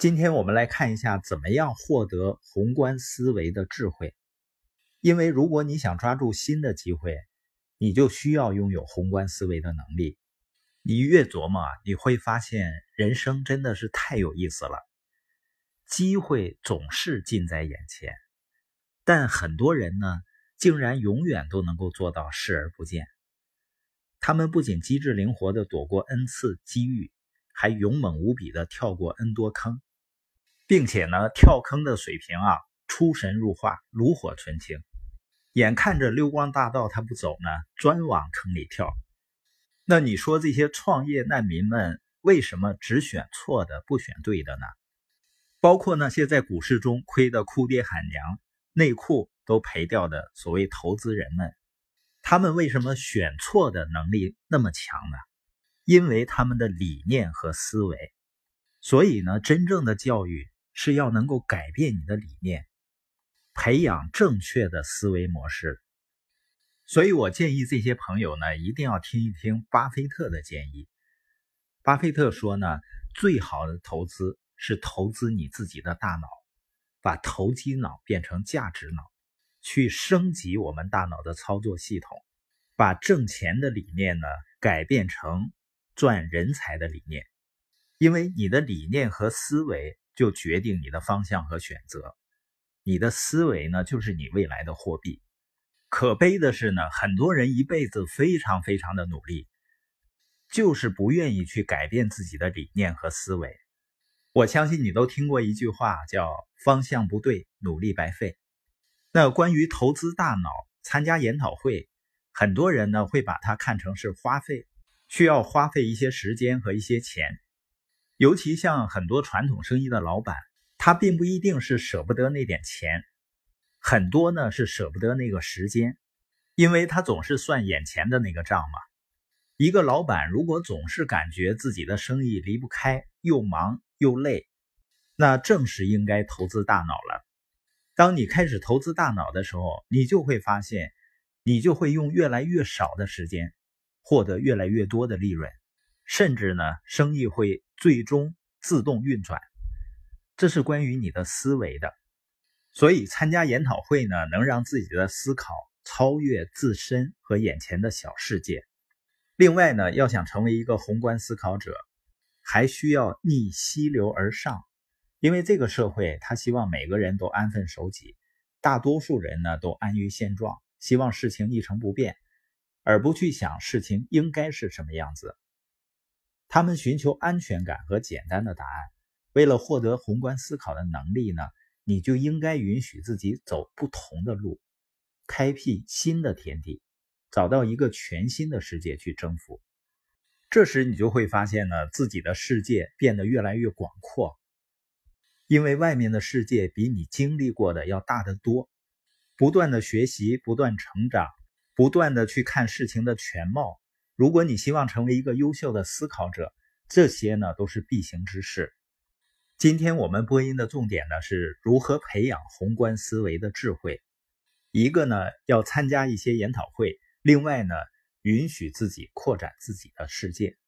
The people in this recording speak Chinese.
今天我们来看一下，怎么样获得宏观思维的智慧。因为如果你想抓住新的机会，你就需要拥有宏观思维的能力。你越琢磨，你会发现人生真的是太有意思了。机会总是近在眼前，但很多人呢，竟然永远都能够做到视而不见。他们不仅机智灵活的躲过 n 次机遇，还勇猛无比的跳过 n 多坑，并且呢，跳坑的水平啊，出神入化，炉火纯青。眼看着溜光大道他不走呢，专往坑里跳。那你说这些创业难民们为什么只选错的不选对的呢？包括那些在股市中亏得哭爹喊娘、内裤都赔掉的所谓投资人们，他们为什么选错的能力那么强呢？因为他们的理念和思维。所以呢，真正的教育是要能够改变你的理念，培养正确的思维模式。所以我建议这些朋友呢，一定要听一听巴菲特的建议。巴菲特说呢，最好的投资是投资你自己的大脑，把投机脑变成价值脑，去升级我们大脑的操作系统，把挣钱的理念呢改变成赚人才的理念。因为你的理念和思维就决定你的方向和选择，你的思维呢就是你未来的货币。可悲的是呢，很多人一辈子非常非常的努力，就是不愿意去改变自己的理念和思维。我相信你都听过一句话，叫“方向不对，努力白费”。那关于投资大脑、参加研讨会，很多人呢会把它看成是花费，需要花费一些时间和一些钱。尤其像很多传统生意的老板，他并不一定是舍不得那点钱。很多呢是舍不得那个时间，因为他总是算眼前的那个账嘛。一个老板如果总是感觉自己的生意离不开，又忙又累，那正是应该投资大脑了。当你开始投资大脑的时候，你就会发现，你就会用越来越少的时间，获得越来越多的利润，甚至呢，生意会最终自动运转。这是关于你的思维的。所以参加研讨会呢，能让自己的思考超越自身和眼前的小世界。另外呢，要想成为一个宏观思考者，还需要逆溪流而上。因为这个社会，他希望每个人都安分守己，大多数人呢都安于现状，希望事情一成不变，而不去想事情应该是什么样子。他们寻求安全感和简单的答案。为了获得宏观思考的能力呢？你就应该允许自己走不同的路，开辟新的天地，找到一个全新的世界去征服。这时你就会发现呢，自己的世界变得越来越广阔，因为外面的世界比你经历过的要大得多。不断的学习，不断成长，不断的去看事情的全貌。如果你希望成为一个优秀的思考者，这些呢都是必行之事。今天我们播音的重点呢，是如何培养宏观思维的智慧。一个呢，要参加一些研讨会；另外呢，允许自己扩展自己的世界。